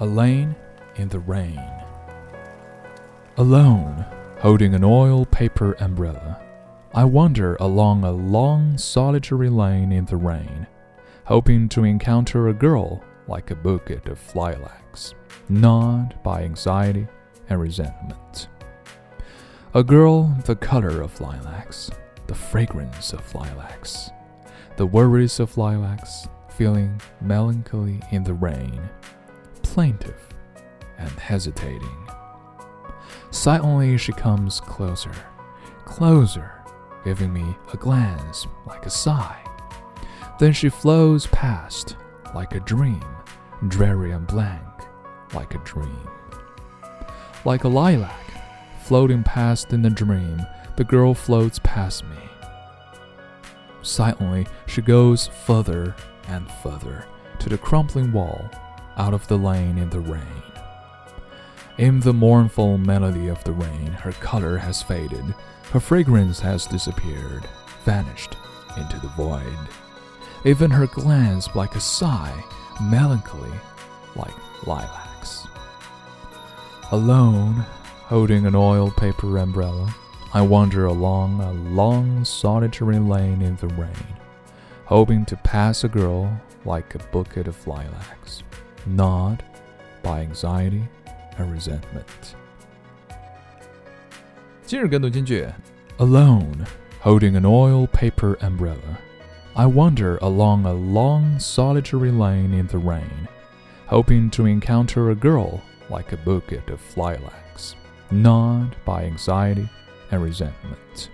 A lane in the rain. Alone, holding an oil paper umbrella, I wander along a long solitary lane in the rain, hoping to encounter a girl like a bouquet of lilacs, gnawed by anxiety and resentment. A girl the color of lilacs, the fragrance of lilacs, the worries of lilacs, feeling melancholy in the rain, plaintive and hesitating. Silently she comes closer, closer, giving me a glance like a sigh. Then she flows past like a dream, dreary and blank, like a dream. Like a lilac, floating past in a dream, the girl floats past me. Silently, she goes further and further to the crumbling wall, out of the lane in the rain. In the mournful melody of the rain, her color has faded, her fragrance has disappeared, vanished into the void. Even her glance, like a sigh, melancholy, like lilacs. Alone, holding an oil paper umbrella, I wander along a long solitary lane in the rain, hoping to pass a girl like a bouquet of lilacs, gnawed by anxiety and resentment. 今日跟读金句 Alone, holding an oil paper umbrella, I wander along a long solitary lane in the rain, hoping to encounter a girl like a bouquet of lilacs, gnawed by anxiety and resentment.